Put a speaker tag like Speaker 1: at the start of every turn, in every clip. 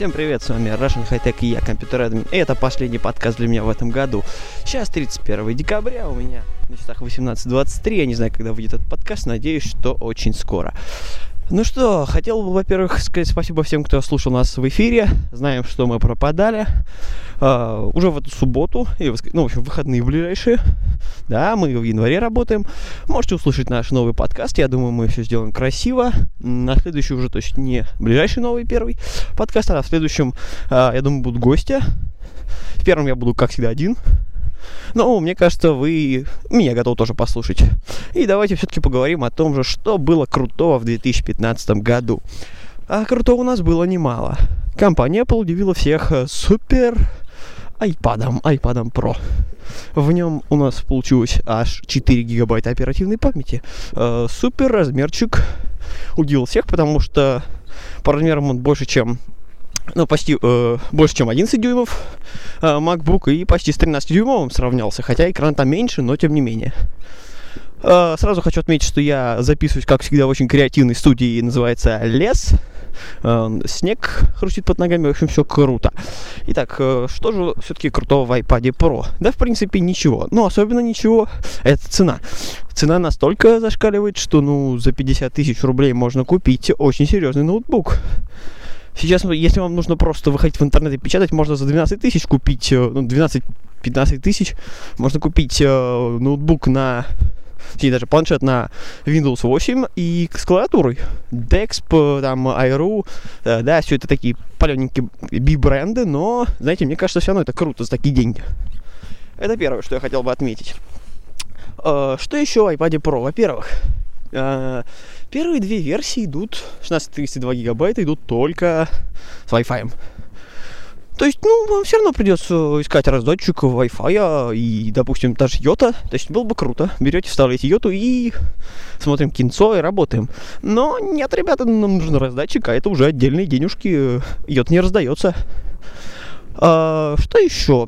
Speaker 1: Всем привет, с вами Russian High Tech и я, компьютер админ. И это последний подкаст для меня в этом году. Сейчас 31 декабря, у меня на часах 18.23, я не знаю, когда выйдет этот подкаст, надеюсь, что очень скоро. Ну что, хотел бы, во-первых, сказать спасибо всем, кто слушал нас в эфире. Знаем, что мы пропадали. Uh, уже в эту субботу, и ну, в общем, выходные ближайшие. Да, мы в январе работаем. Можете услышать наш новый подкаст. Я думаю, мы все сделаем красиво. На следующий уже, то есть не ближайший новый первый подкаст, а в следующем, uh, я думаю, будут гости. В первом я буду, как всегда, один. Но мне кажется, вы меня готовы тоже послушать. И давайте все-таки поговорим о том же, что было крутого в 2015 году. А крутого у нас было немало. Компания Apple удивила всех э, супер iPad, iPad Pro. В нем у нас получилось аж 4 гигабайта оперативной памяти. Э, супер размерчик удивил всех, потому что по размерам он больше, чем ну, почти э, больше, чем 11 дюймов э, MacBook и почти с 13-дюймовым сравнялся, хотя экран там меньше, но тем не менее. Э, сразу хочу отметить, что я записываюсь, как всегда, в очень креативной студии, называется «Лес». Э, снег хрустит под ногами, в общем, все круто. Итак, э, что же все-таки крутого в iPad Pro? Да, в принципе, ничего. Ну, особенно ничего, это цена. Цена настолько зашкаливает, что, ну, за 50 тысяч рублей можно купить очень серьезный ноутбук. Сейчас, если вам нужно просто выходить в интернет и печатать, можно за 12 тысяч купить, э, ну, 12-15 тысяч, можно купить э, ноутбук на точнее даже планшет на Windows 8 и с клавиатурой. Dexp, там, iRu, э, да, все это такие палененькие би-бренды, но, знаете, мне кажется, все равно это круто за такие деньги. Это первое, что я хотел бы отметить. Э, что еще в iPad Pro? Во-первых, э, Первые две версии идут, 16-32 гигабайта идут только с Wi-Fi. То есть, ну, вам все равно придется искать раздатчик Wi-Fi и, допустим, даже йота. То есть, было бы круто. Берете, вставляете йоту и смотрим кинцо и работаем. Но нет, ребята, нам нужен раздатчик, а это уже отдельные денежки. Йод не раздается. А, что еще?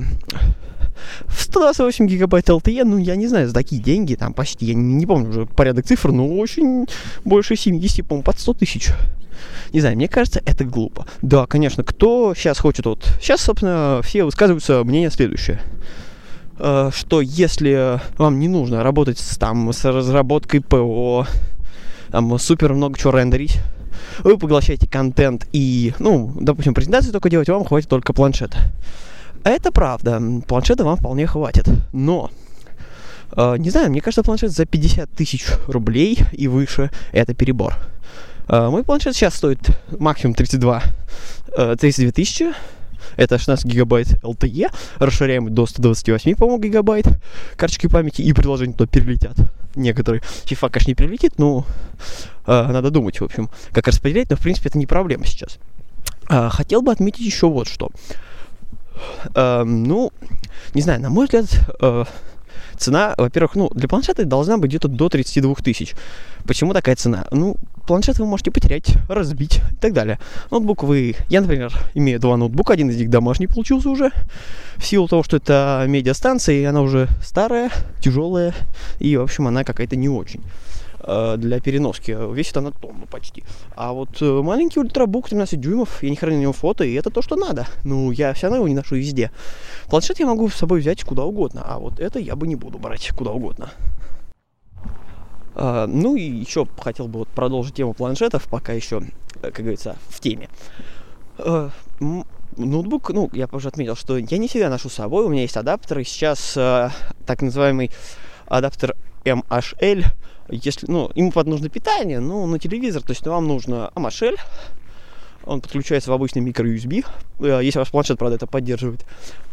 Speaker 1: В 128 гигабайт LTE, ну, я не знаю, за такие деньги, там почти, я не, помню уже порядок цифр, но очень больше 70, по-моему, под 100 тысяч. Не знаю, мне кажется, это глупо. Да, конечно, кто сейчас хочет вот... Сейчас, собственно, все высказываются мнение следующее э, что если вам не нужно работать там, с разработкой ПО, там супер много чего рендерить, вы поглощаете контент и, ну, допустим, презентации только делать, вам хватит только планшета. Это правда, планшета вам вполне хватит. Но, э, не знаю, мне кажется, планшет за 50 тысяч рублей и выше это перебор. Э, мой планшет сейчас стоит максимум 32, э, 32 тысячи. Это 16 гигабайт LTE, расширяемый до 128, по-моему, гигабайт карточки памяти, и приложения туда перелетят. Некоторые. FIFA, конечно, не перелетит, но э, надо думать, в общем, как распределять, но, в принципе, это не проблема сейчас. Э, хотел бы отметить еще вот что. Э, ну, не знаю, на мой взгляд, э, цена, во-первых, ну, для планшета должна быть где-то до 32 тысяч. Почему такая цена? Ну, планшет вы можете потерять, разбить и так далее. Ноутбук вы... Я, например, имею два ноутбука, один из них домашний получился уже. В силу того, что это медиастанция, и она уже старая, тяжелая, и, в общем, она какая-то не очень. Э, для переноски. Весит она тонну почти. А вот э, маленький ультрабук 13 дюймов, я не храню на него фото, и это то, что надо. Ну, я все равно его не ношу везде. Планшет я могу с собой взять куда угодно, а вот это я бы не буду брать куда угодно. Uh, ну и еще хотел бы вот продолжить тему планшетов, пока еще, э, как говорится, в теме. Uh, ноутбук, ну, я уже отметил, что я не всегда ношу с собой, у меня есть адаптеры. Сейчас uh, так называемый адаптер MHL если, ну, ему под нужно питание, ну, на телевизор, то есть вам нужно Амашель, Он подключается в обычный микро-USB, э, если ваш планшет, правда, это поддерживает.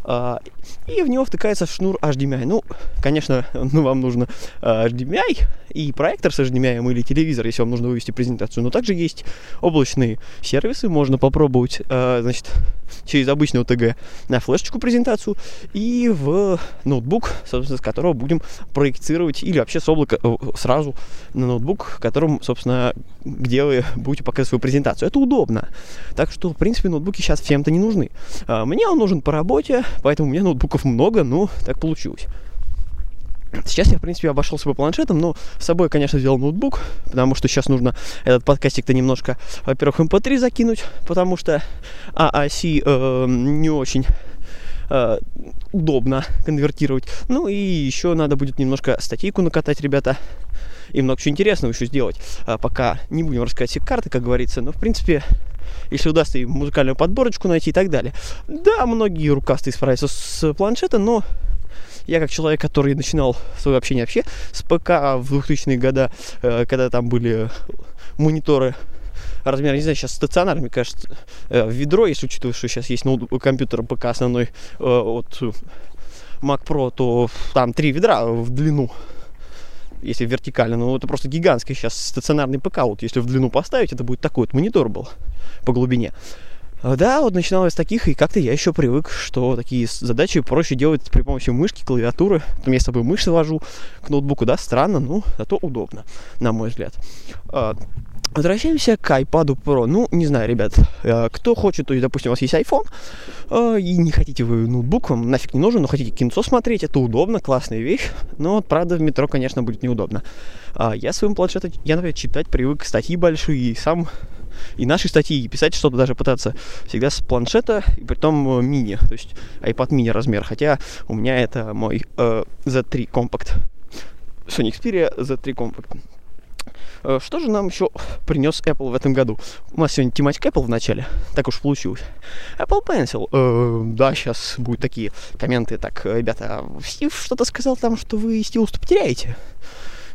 Speaker 1: А, И в него втыкается шнур HDMI. Ну, конечно, ну, вам нужно а, HDMI и проектор с HDMI или телевизор, если вам нужно вывести презентацию. Но также есть облачные сервисы, можно попробовать, а, значит, через обычный OTG на флешечку презентацию и в ноутбук, собственно, с которого будем проектировать или вообще с облака э, сразу на ноутбук, которым, собственно, где вы будете показывать свою презентацию. Это удобно. Так что, в принципе, ноутбуки сейчас всем-то не нужны. Мне он нужен по работе, поэтому у меня ноутбуков много, ну, так получилось. Сейчас я, в принципе, обошелся по планшетам, но с собой, конечно, взял ноутбук, потому что сейчас нужно этот подкастик-то немножко, во-первых, MP3 закинуть, потому что AAC э, не очень э, удобно конвертировать. Ну и еще надо будет немножко статейку накатать, ребята. И много чего интересного еще сделать. А пока не будем рассказать все карты, как говорится, но, в принципе, если удастся и музыкальную подборочку найти и так далее. Да, многие рукастые справятся с планшета, но я как человек, который начинал свое общение вообще с ПК в 2000-е годы, э, когда там были мониторы размер, не знаю, сейчас стационарный, мне кажется, э, ведро, если учитывать, что сейчас есть ноут- компьютер ПК основной э, от Mac Pro, то там три ведра в длину, если вертикально, ну это просто гигантский сейчас стационарный ПК, вот если в длину поставить, это будет такой вот монитор был по глубине. А, Да, вот начиналось с таких, и как-то я еще привык, что такие задачи проще делать при помощи мышки, клавиатуры. Там я с собой мышь вожу к ноутбуку, да, странно, ну, зато удобно, на мой взгляд. Возвращаемся к iPad Pro. Ну, не знаю, ребят, э, кто хочет, то есть, допустим, у вас есть iPhone, э, и не хотите вы ноутбук, вам нафиг не нужен, но хотите кинцо смотреть, это удобно, классная вещь, но, правда, в метро, конечно, будет неудобно. А Я своим планшетом, я, например, читать привык статьи большие, и сам и наши статьи, и писать что-то даже пытаться всегда с планшета, и при том мини, то есть iPad мини размер, хотя у меня это мой э, Z3 Compact, Sony Xperia Z3 Compact. Э, Что же нам еще принес Apple в этом году? У нас сегодня тематика Apple в начале, так уж получилось. Apple Pencil. Э, да, сейчас будут такие комменты, так, э, ребята, Стив что-то сказал там, что вы стилус потеряете.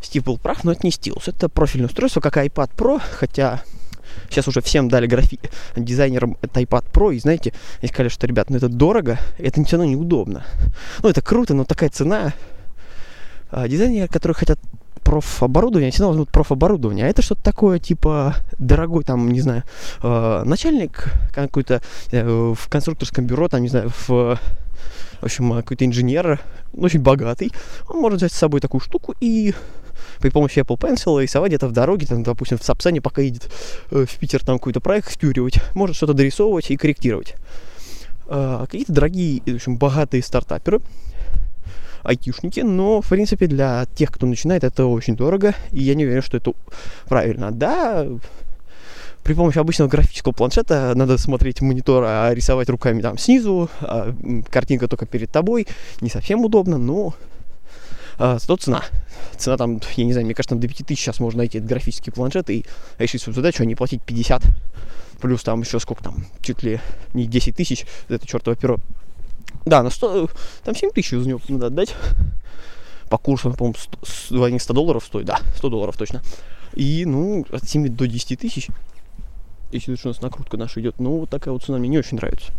Speaker 1: Стив был прав, но это не стилус. Это профильное устройство, как iPad Pro, хотя сейчас уже всем дали графи... дизайнерам это iPad Pro, и знаете, они сказали, что, ребят, ну это дорого, это все равно неудобно. Ну, это круто, но такая цена. А дизайнеры, которые хотят профоборудование, все равно профоборудование. А это что-то такое, типа, дорогой, там, не знаю, э, начальник какой-то э, в конструкторском бюро, там, не знаю, в, в общем, э, какой-то инженер, ну, очень богатый, он может взять с собой такую штуку и при помощи Apple Pencil рисовать где-то в дороге, там, допустим, в Сапсане, пока едет в Питер там какой-то проект втюривать, может что-то дорисовывать и корректировать. Какие-то дорогие, в общем, богатые стартаперы, айтишники, но, в принципе, для тех, кто начинает, это очень дорого, и я не уверен, что это правильно. Да, при помощи обычного графического планшета надо смотреть монитор, а рисовать руками там снизу, а, картинка только перед тобой, не совсем удобно, но а, цена. Цена там, я не знаю, мне кажется, там до 5000 сейчас можно найти этот графический планшет и решить свою задачу, а не платить 50, плюс там еще сколько там, чуть ли не 10 тысяч за это чертово перо. Да, на 100, там 7 тысяч за него надо отдать. По курсу, по-моему, 100, с- не 100 долларов стоит, да, 100 долларов точно. И, ну, от 7 до 10 тысяч, если у нас накрутка наша идет, ну, вот такая вот цена мне не очень нравится.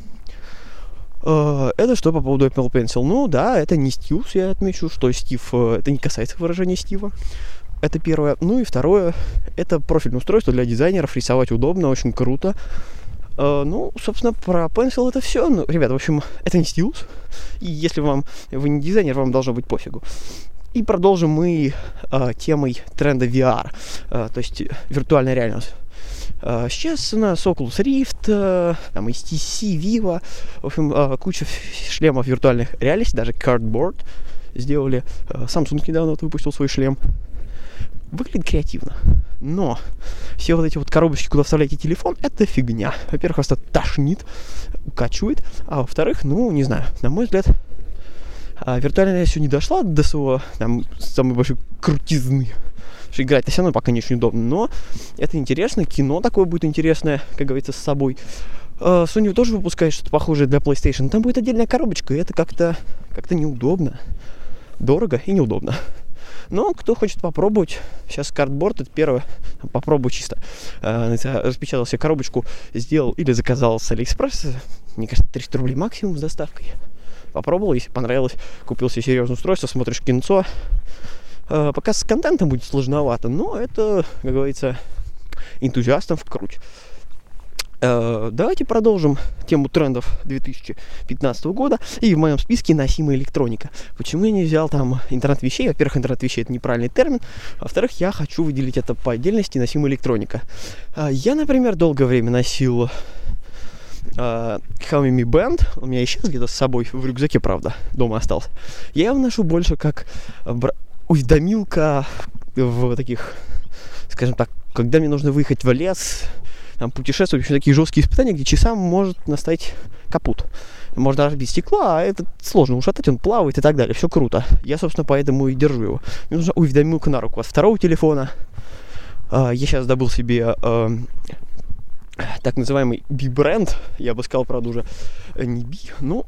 Speaker 1: Э, Это что по поводу Apple Pencil? Ну да, это не Стив, я отмечу, что Стив, э, это не касается выражения Стива. Это первое. Ну и второе, это профильное устройство для дизайнеров, рисовать удобно, очень круто. Э, Ну, собственно, про Pencil это все. Ну, ребята, в общем, это не стилус. И если вам, вы не дизайнер, вам должно быть пофигу. И продолжим мы э, темой тренда VR, э, то есть виртуальная реальность. Э, Сейчас у нас Oculus Rift, э, там HTC, Vivo, в общем, э, куча шлемов виртуальных реальностей, даже Cardboard сделали. Э, Samsung недавно вот выпустил свой шлем. Выглядит креативно. Но все вот эти вот коробочки, куда вставляете телефон, это фигня. Во-первых, это тошнит, укачивает. А во-вторых, ну, не знаю, на мой взгляд, а, виртуальная еще не дошла до своего там, самой большой крутизны. Что играть-то все равно пока не очень удобно. Но это интересно, кино такое будет интересное, как говорится, с собой. А, Sony тоже выпускает что-то похожее для PlayStation. Там будет отдельная коробочка, и это как-то как неудобно. Дорого и неудобно. Но кто хочет попробовать, сейчас картборд, это первое, попробую чисто. Э, распечатал себе коробочку, сделал или заказал с Алиэкспресса, мне кажется, 300 рублей максимум с доставкой. Попробовал, если понравилось, купил себе серьезное устройство, смотришь кинцо. Э, пока с контентом будет сложновато, но это, как говорится, энтузиастам в круть. Э, давайте продолжим тему трендов 2015 года. И в моем списке носимая электроника. Почему я не взял там интернет вещей? Во-первых, интернет вещей это неправильный термин. Во-вторых, я хочу выделить это по отдельности носимая электроника. Э, я, например, долгое время носил Xiaomi Mi Band, у меня исчез где-то с собой в рюкзаке, правда, дома остался. Я его ношу больше как бра- уведомилка в таких, скажем так, когда мне нужно выехать в лес, там, путешествовать, еще такие жесткие испытания, где часам может настать капут. Можно разбить стекло, а это сложно ушатать, он плавает и так далее. Все круто. Я, собственно, поэтому и держу его. Мне нужна уведомилка на руку от второго телефона. А, я сейчас добыл себе а, так называемый B-бренд. Я бы сказал, правда, уже не B, но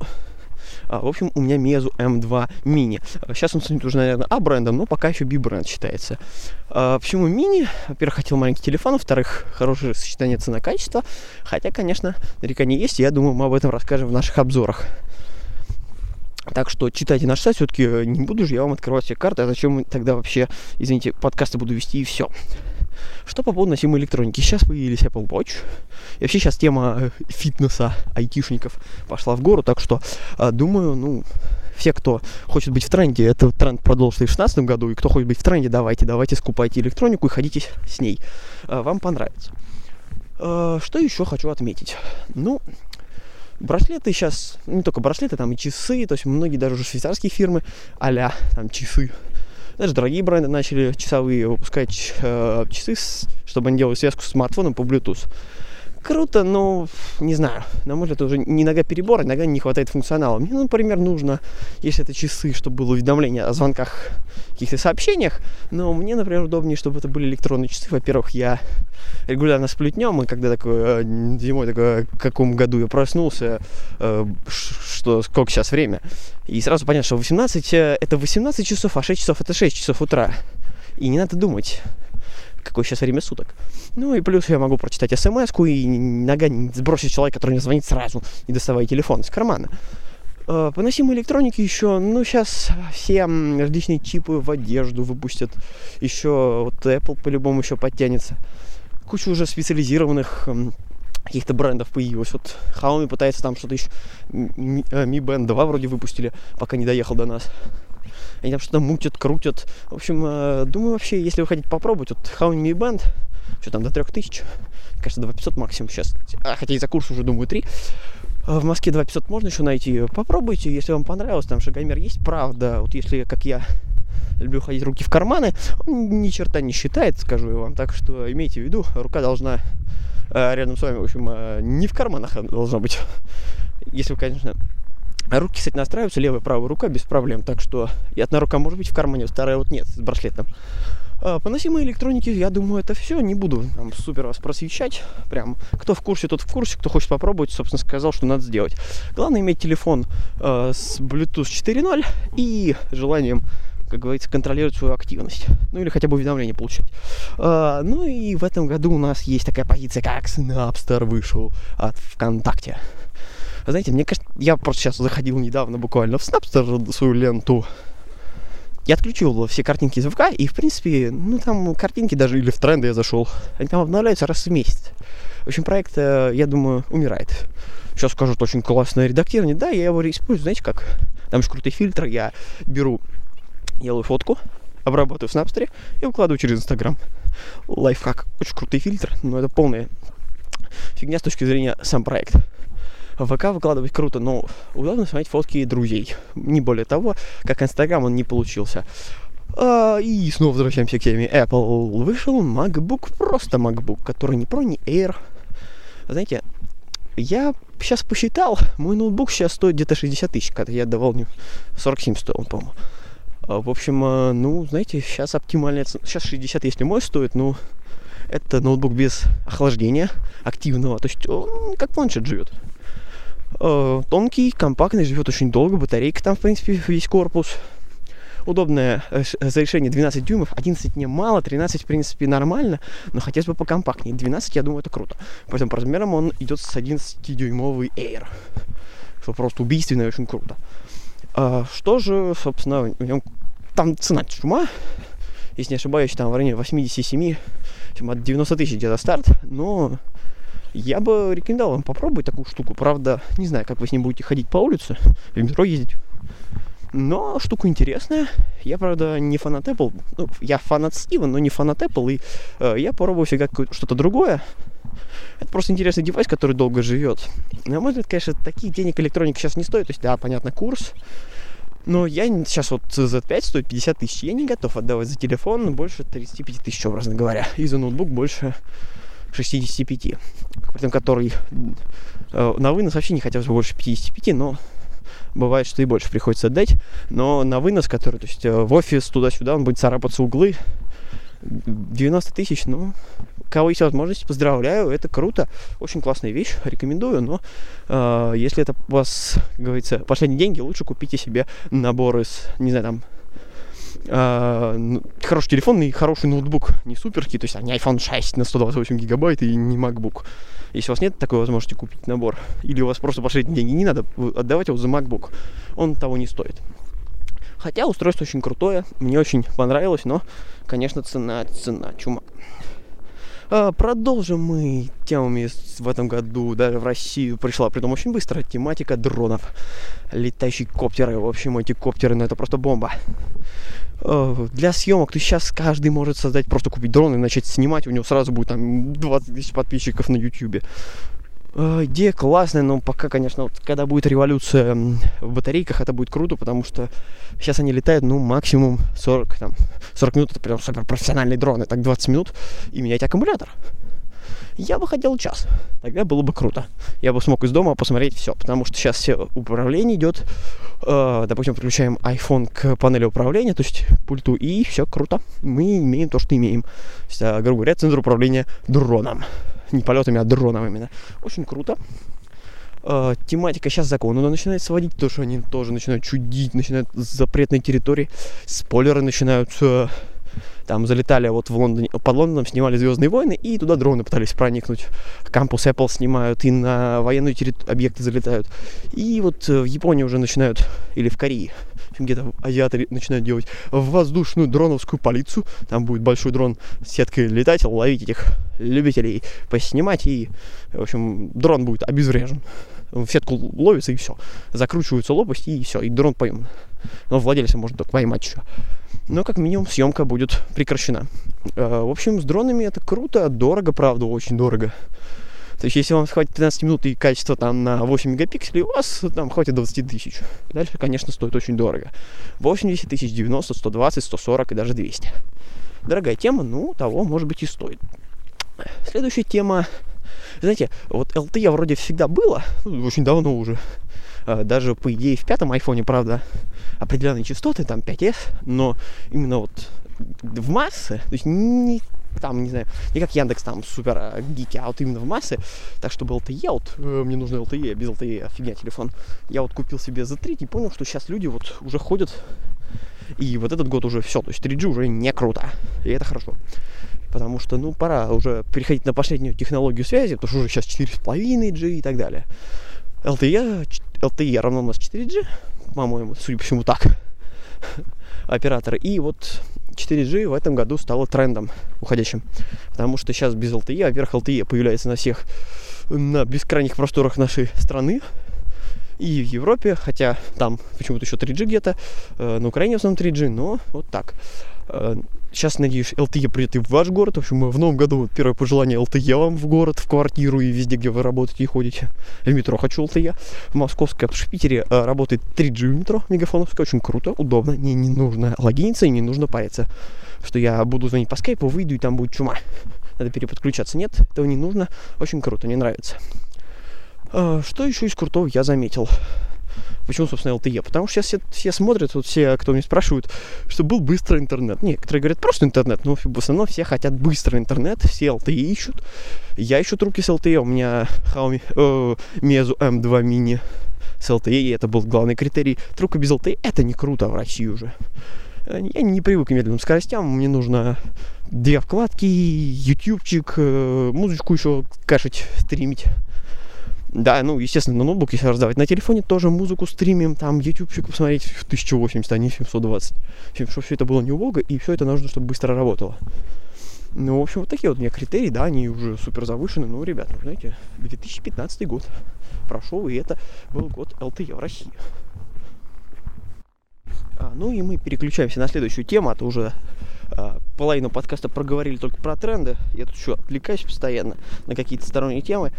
Speaker 1: в общем, у меня Meizu M2 Mini. Сейчас он станет уже, наверное, А брендом, но пока еще B бренд считается. А, почему Mini? Во-первых, хотел маленький телефон, во-вторых, хорошее сочетание цена-качество. Хотя, конечно, нарекания есть, я думаю, мы об этом расскажем в наших обзорах. Так что читайте наш сайт, все-таки не буду же я вам открывать все карты, а зачем тогда вообще, извините, подкасты буду вести и все. Что по поводу носимой электроники? Сейчас появились Apple Watch. И вообще сейчас тема э, фитнеса айтишников пошла в гору, так что э, думаю, ну, все, кто хочет быть в тренде, этот тренд продолжится и в 2016 году, и кто хочет быть в тренде, давайте, давайте, скупайте электронику и ходите с ней. Э, вам понравится. Что еще хочу отметить? Ну, браслеты сейчас, не только браслеты, там и часы, то есть многие даже уже швейцарские фирмы а там часы даже дорогие бренды начали часовые выпускать э, часы, чтобы они делали связку с смартфоном по Bluetooth. Круто, но не знаю. На мой взгляд, это уже не нога перебора, иногда не хватает функционала. Мне, например, нужно, если это часы, чтобы было уведомление о звонках, каких-то сообщениях. Но мне, например, удобнее, чтобы это были электронные часы. Во-первых, я регулярно сплю днем, и когда такой э, зимой, такой, в каком году я проснулся, э, что сколько сейчас время. И сразу понятно, что 18 э, это 18 часов, а 6 часов это 6 часов утра. И не надо думать, какое сейчас время суток. Ну и плюс я могу прочитать смс и нога сбросить человека, который мне звонит сразу, не доставая телефон из кармана. Э, по носимой электронике еще, ну, сейчас все различные чипы в одежду выпустят. Еще вот Apple по-любому еще подтянется. Куча уже специализированных каких-то брендов появилось. Вот Xiaomi пытается там что-то еще... Mi э, Band 2 вроде выпустили, пока не доехал до нас. Они там что-то мутят, крутят. В общем, э, думаю, вообще, если вы хотите попробовать, вот Xiaomi Mi Band, что там, до 3000, кажется, 2500 максимум сейчас. А, хотя и за курс уже, думаю, 3. В Москве 2500 можно еще найти. Попробуйте, если вам понравилось, там шагомер есть, правда. Вот если, как я, люблю ходить руки в карманы, он ни черта не считает, скажу я вам. Так что имейте в виду, рука должна э, рядом с вами, в общем, э, не в карманах должна быть. Если вы, конечно, руки, кстати, настраиваются, левая, правая рука без проблем. Так что и одна рука может быть в кармане, вторая вот нет, с браслетом. А, по носимой электронике, я думаю, это все. Не буду там супер вас просвещать. Прям, кто в курсе, тот в курсе. Кто хочет попробовать, собственно, сказал, что надо сделать. Главное иметь телефон э, с Bluetooth 4.0 и желанием как говорится, контролировать свою активность. Ну или хотя бы уведомления получать. А, ну и в этом году у нас есть такая позиция, как Snapster вышел от ВКонтакте. Знаете, мне кажется, я просто сейчас заходил недавно буквально в Snapster свою ленту я отключил все картинки из ВК, и, в принципе, ну, там картинки даже или в тренды я зашел, они там обновляются раз в месяц. В общем, проект, э, я думаю, умирает. Сейчас скажут, очень классное редактирование. Да, я его использую, знаете как? Там же крутый фильтр, я беру, делаю фотку, обрабатываю в Снапстере и выкладываю через Инстаграм. Лайфхак. Очень крутый фильтр, но это полная фигня с точки зрения сам проект. В ВК выкладывать круто, но удобно смотреть фотки друзей. Не более того, как Инстаграм он не получился. А, и снова возвращаемся к теме Apple. Вышел MacBook, просто MacBook, который не Pro, не Air. Знаете, я сейчас посчитал, мой ноутбук сейчас стоит где-то 60 тысяч, когда я давал 47 стоил, по-моему. А, в общем, а, ну, знаете, сейчас оптимальная цена. Сейчас 60, если мой стоит, ну, это ноутбук без охлаждения активного. То есть он как планшет живет. Э, тонкий, компактный, живет очень долго, батарейка там, в принципе, весь корпус. удобное э, ш- разрешение 12 дюймов, 11 не мало, 13 в принципе нормально, но хотелось бы покомпактнее. 12, я думаю, это круто. Поэтому по размерам он идет с 11-дюймовый Air, что просто убийственно и очень круто. А, что же, собственно, в нем там цена чума, если не ошибаюсь, там в районе 87, чем от 90 тысяч где-то старт, но я бы рекомендовал вам попробовать такую штуку. Правда, не знаю, как вы с ним будете ходить по улице, в метро ездить. Но штука интересная. Я, правда, не фанат Apple. Ну, я фанат Стива, но не фанат Apple. И э, я пробую всегда что-то другое. Это просто интересный девайс, который долго живет. На мой взгляд, конечно, таких денег электроника сейчас не стоит. То есть, да, понятно, курс. Но я сейчас вот Z5 стоит 50 тысяч. Я не готов отдавать за телефон больше 35 тысяч, образно говоря. И за ноутбук больше 65. При этом который э, на вынос вообще не хотелось бы больше 55, но бывает, что и больше приходится отдать. Но на вынос, который, то есть э, в офис туда-сюда, он будет царапаться углы. 90 тысяч, ну, кого есть возможность, поздравляю, это круто, очень классная вещь, рекомендую, но э, если это у вас, как говорится, последние деньги, лучше купите себе набор из, не знаю, там, э, ну, хороший телефон и хороший ноутбук, не суперский, то есть а не iPhone 6 на 128 гигабайт и не MacBook. Если у вас нет такой возможности купить набор, или у вас просто последние деньги не надо, вы отдавайте его за MacBook, он того не стоит. Хотя устройство очень крутое, мне очень понравилось, но, конечно, цена, цена, чума. А, продолжим мы темами в этом году. Даже в Россию пришла, притом очень быстро, тематика дронов. Летающие коптеры. В общем, эти коптеры, ну это просто бомба. А, Для съемок то сейчас каждый может создать, просто купить дрон и начать снимать. У него сразу будет там 20 тысяч подписчиков на YouTube. Э, Идея классная, но пока, конечно, вот когда будет революция в батарейках, это будет круто, потому что сейчас они летают, ну, максимум 40, там, 40 минут, это прям супер профессиональный дрон, и так 20 минут, и менять аккумулятор. Я бы хотел час, тогда было бы круто. Я бы смог из дома посмотреть все, потому что сейчас все управление идет, э, допустим, подключаем iPhone к панели управления, то есть к пульту, и все круто. Мы имеем то, что имеем. То есть, грубо говоря, центр управления дроном. Не полетами, а дроном именно. Очень круто. Э, тематика сейчас закону начинает сводить, то что они тоже начинают чудить, начинают с запретной территории. Спойлеры начинают э, там залетали вот в Лондоне, под Лондоном снимали Звездные войны, и туда дроны пытались проникнуть. Кампус Apple снимают, и на военные терри- объекты залетают. И вот э, в Японии уже начинают, или в Корее, где-то азиаты начинают делать воздушную дроновскую полицию. Там будет большой дрон с сеткой летать, ловить этих любителей, поснимать, и, в общем, дрон будет обезврежен. В сетку ловится, и все. Закручиваются лопасти, и все, и дрон пойман. Но владельца можно только поймать еще но как минимум съемка будет прекращена. Э, В общем, с дронами это круто, дорого, правда, очень дорого. То есть, если вам хватит 15 минут и качество там на 8 мегапикселей, у вас там хватит 20 тысяч. Дальше, конечно, стоит очень дорого. 80 тысяч, 90, 120, 140 и даже 200. Дорогая тема, ну, того, может быть, и стоит. Следующая тема. Знаете, вот LTE вроде всегда было, ну, очень давно уже. А, Даже, по идее, в пятом айфоне, правда, определенные частоты, там 5S, но именно вот в массы, то есть не там, не знаю, не как Яндекс там супер а, гики, а вот именно в массы, так чтобы LTE, вот э, мне нужно LTE, без LTE фигня телефон. Я вот купил себе Z3 и понял, что сейчас люди вот уже ходят, и вот этот год уже все, то есть 3G уже не круто, и это хорошо. Потому что, ну, пора уже переходить на последнюю технологию связи, потому что уже сейчас 4,5G и так далее. LTE, LTE равно у нас 4G, по-моему, судя по всему так, операторы. И вот 4G в этом году стало трендом уходящим. Потому что сейчас без LTE, а вверх LTE появляется на всех, на бескрайних просторах нашей страны. И в Европе, хотя там почему-то еще 3G где-то, э, на Украине в основном 3G, но вот так. Э, Сейчас, надеюсь, LTE придет и в ваш город. В общем, в новом году первое пожелание LTE вам в город, в квартиру и везде, где вы работаете и ходите. В метро хочу LTE. В московской, в Питере э, работает 3G в метро, мегафоновская. Очень круто, удобно. Мне не нужно логиниться и не нужно париться. Что я буду звонить по скайпу, выйду и там будет чума. Надо переподключаться. Нет, этого не нужно. Очень круто, мне нравится. Э, Что еще из крутого я заметил? Почему, собственно, LTE? Потому что сейчас все, все смотрят, вот все, кто меня спрашивают, что был быстрый интернет. Некоторые говорят просто интернет, но в основном все хотят быстрый интернет, все LTE ищут. Я ищу трубки с LTE, у меня Xiaomi э, Meizu M2 Mini с LTE, и это был главный критерий. Трубка без LTE это не круто в России уже. Э, Я не привык к медленным скоростям, мне нужно две вкладки, ютубчик, э, музычку еще кашить, стримить. Да, ну, естественно, на ноутбуке если раздавать. На телефоне тоже музыку стримим, там ютубчик посмотреть в 1080, а не 720. Чтобы все это было не убого, и все это нужно, чтобы быстро работало. Ну, в общем, вот такие вот у меня критерии, да, они уже супер завышены. Ну, ребята, ну, знаете, 2015 год прошел, и это был год LTE в России. А, ну и мы переключаемся на следующую тему, а то уже а, половину подкаста проговорили только про тренды. Я тут еще отвлекаюсь постоянно на какие-то сторонние темы.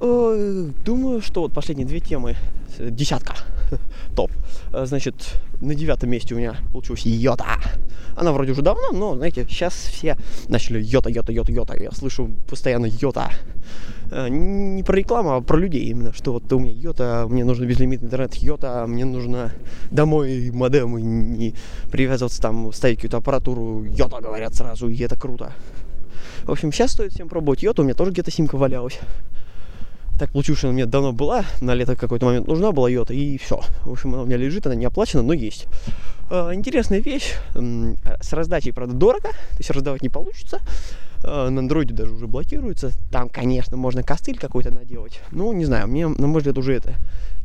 Speaker 1: Э, Думаю, что вот последние две темы, э, десятка, топ. Э, Значит, на девятом месте у меня получилась Йота. Она вроде уже давно, но, знаете, сейчас все начали Йота, Йота, Йота, Йота. Я слышу постоянно Йота. Не про рекламу, а про людей именно. Что вот у меня Йота, мне нужен безлимитный интернет Йота, мне нужно домой модем и не привязываться там, ставить какую-то аппаратуру. Йота, говорят сразу, и это круто. В общем, сейчас стоит всем пробовать Йоту. У меня тоже где-то симка валялась так получилось, что она мне давно была, на лето какой-то момент нужна была йота, и все. В общем, она у меня лежит, она не оплачена, но есть. Э, интересная вещь, с раздачей, правда, дорого, то есть раздавать не получится. Э, на андроиде даже уже блокируется. Там, конечно, можно костыль какой-то наделать. Ну, не знаю, мне, на мой взгляд, уже это.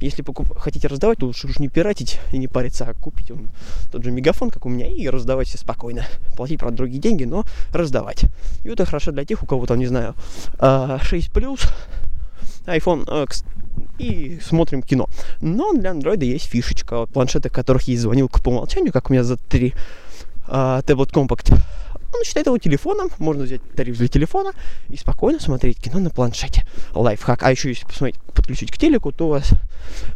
Speaker 1: Если покуп... хотите раздавать, то лучше уж не пиратить и не париться, а купить он, тот же мегафон, как у меня, и раздавать все спокойно. Платить, правда, другие деньги, но раздавать. И это хорошо для тех, у кого там, не знаю, э, 6 плюс, iPhone X и смотрим кино. Но для андроида есть фишечка. Планшеты, которых есть звонилка по умолчанию, как у меня за 3 Tablet Compact. Он считает его телефоном, можно взять тариф для телефона и спокойно смотреть кино на планшете. Лайфхак. А еще если посмотреть, подключить к телеку, то у вас,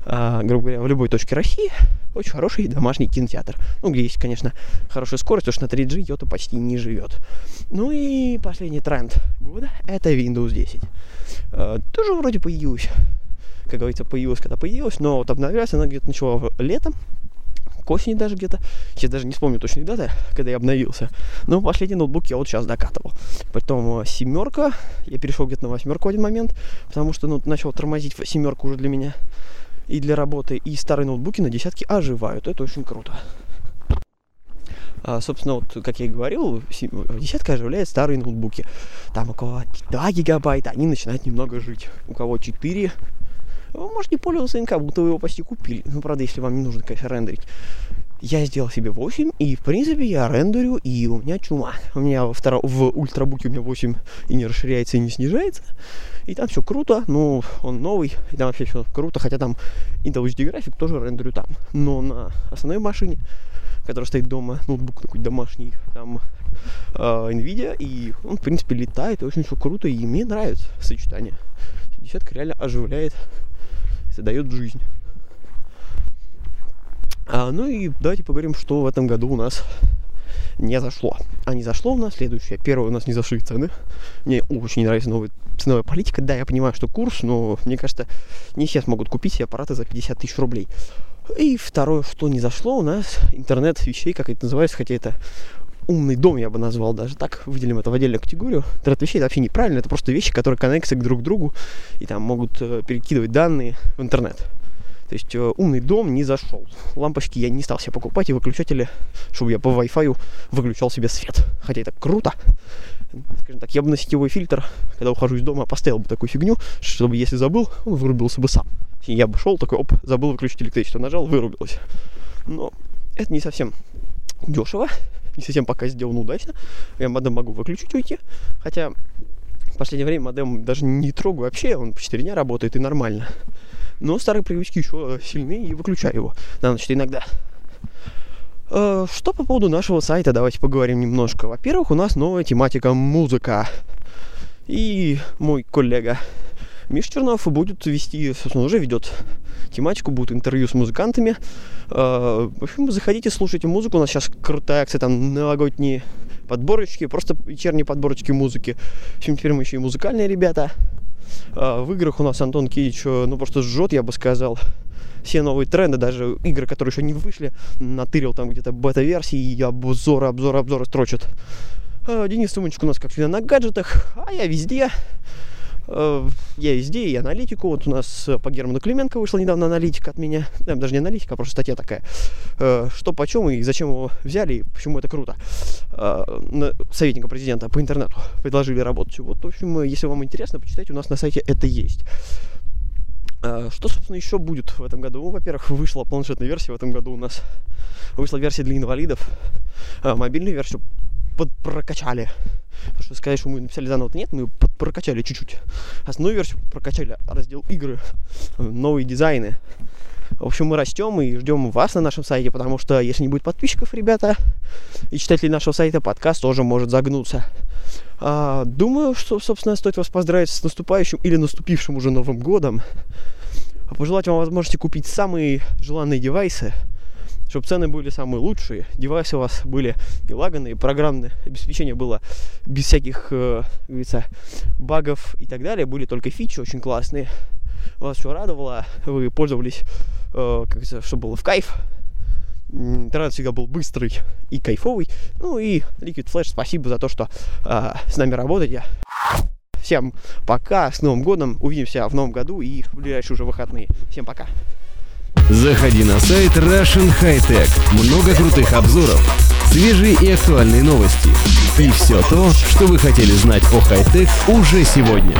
Speaker 1: а, грубо говоря, в любой точке России очень хороший домашний кинотеатр. Ну, где есть, конечно, хорошая скорость, потому что на 3G йота почти не живет. Ну и последний тренд года – это Windows 10. А, тоже вроде появилась. Как говорится, появилась, когда появилась, но вот обновлялась она где-то начала летом, к осени даже где-то. Сейчас даже не вспомню точные даты, когда я обновился. Но последний ноутбук я вот сейчас докатывал. Потом э, семерка. Я перешел где-то на восьмерку один момент, потому что ну, начал тормозить семерку уже для меня и для работы. И старые ноутбуки на десятки оживают. Это очень круто. А, собственно, вот, как я и говорил, си- десятка оживляет старые ноутбуки. Там около 2 гигабайта, они начинают немного жить. У кого 4, вы можете пользоваться как будто вы его почти купили. Ну, правда, если вам не нужно, конечно, рендерить. Я сделал себе 8, и, в принципе, я рендерю, и у меня чума. У меня во втором, в ультрабуке у меня 8 и не расширяется, и не снижается. И там все круто, ну, он новый, и там вообще все круто, хотя там Intel HD график тоже рендерю там. Но на основной машине, которая стоит дома, ноутбук такой домашний, там э, Nvidia, и он, в принципе, летает, и очень все круто, и мне нравится сочетание. Десятка реально оживляет, задает жизнь. А, ну и давайте поговорим, что в этом году у нас не зашло. А не зашло у нас следующее. Первое, у нас не зашли цены. Мне очень нравится новая ценовая политика. Да, я понимаю, что курс, но мне кажется, не все смогут купить себе аппараты за 50 тысяч рублей. И второе, что не зашло, у нас интернет вещей, как это называется, хотя это умный дом, я бы назвал даже так, выделим это в отдельную категорию. Интернет вещей это вообще неправильно, это просто вещи, которые коннектятся друг к другу и там могут э, перекидывать данные в интернет. То есть э, умный дом не зашел. Лампочки я не стал себе покупать и выключатели, чтобы я по Wi-Fi выключал себе свет. Хотя это круто. Скажем так, я бы на сетевой фильтр, когда ухожу из дома, поставил бы такую фигню, чтобы если забыл, он вырубился бы сам. И я бы шел такой, оп, забыл выключить электричество, нажал, вырубилось. Но это не совсем дешево, не совсем пока сделано удачно. Я модем могу выключить, уйти. Хотя в последнее время модем даже не трогаю вообще, он по 4 дня работает и нормально. Но старые привычки еще сильны и выключаю его на ночь иногда. Э, Что по поводу нашего сайта, давайте поговорим немножко. Во-первых, у нас новая тематика музыка. И мой коллега Миш Чернов будет вести, собственно, уже ведет тематику, будут интервью с музыкантами. Э, В общем, заходите, слушайте музыку. У нас сейчас крутая акция, там новогодние подборочки, просто вечерние подборочки музыки. В общем, теперь мы еще и музыкальные ребята. А, В играх у нас Антон Кидич, э, ну, просто жжет, я бы сказал. Все новые тренды, даже игры, которые еще не вышли, натырил там где-то бета-версии и обзоры, обзоры, обзоры строчат. Денис Туманчик у нас как всегда на гаджетах, а я везде. Э, я везде, и аналитику. Вот у нас по Герману Клименко вышла недавно аналитика от меня. Да, даже не аналитика, а просто статья такая. Э, что почем и зачем его взяли, и почему это круто. Э, советника президента по интернету предложили работать. Вот, в общем, если вам интересно, почитайте, у нас на сайте это есть. Что, собственно, еще будет в этом году? Ну, во-первых, вышла планшетная версия в этом году у нас. Вышла версия для инвалидов. Мобильную версию прокачали. Потому что сказать, что мы написали заново, нет, мы прокачали чуть-чуть. Основную версию прокачали, раздел игры, новые дизайны. В общем, мы растем и ждем вас на нашем сайте, потому что если не будет подписчиков, ребята, и читателей нашего сайта, подкаст тоже может загнуться. А, думаю, что, собственно, стоит вас поздравить с наступающим или наступившим уже Новым годом. Пожелать вам возможности купить самые желанные девайсы – чтобы цены были самые лучшие, девайсы у вас были не лаганные, программное обеспечение было без всяких, э, говорится, багов и так далее, были только фичи очень классные, вас все радовало, вы пользовались, э, как это, чтобы было в кайф, интернет всегда был быстрый и кайфовый. Ну и Liquid Flash, спасибо за то, что э, с нами работаете. Всем пока, с Новым годом, увидимся в Новом году и в ближайшие уже выходные. Всем пока.
Speaker 2: Заходи на сайт Russian High Tech. Много крутых обзоров, свежие и актуальные новости. И все то, что вы хотели знать о хай-тек уже сегодня.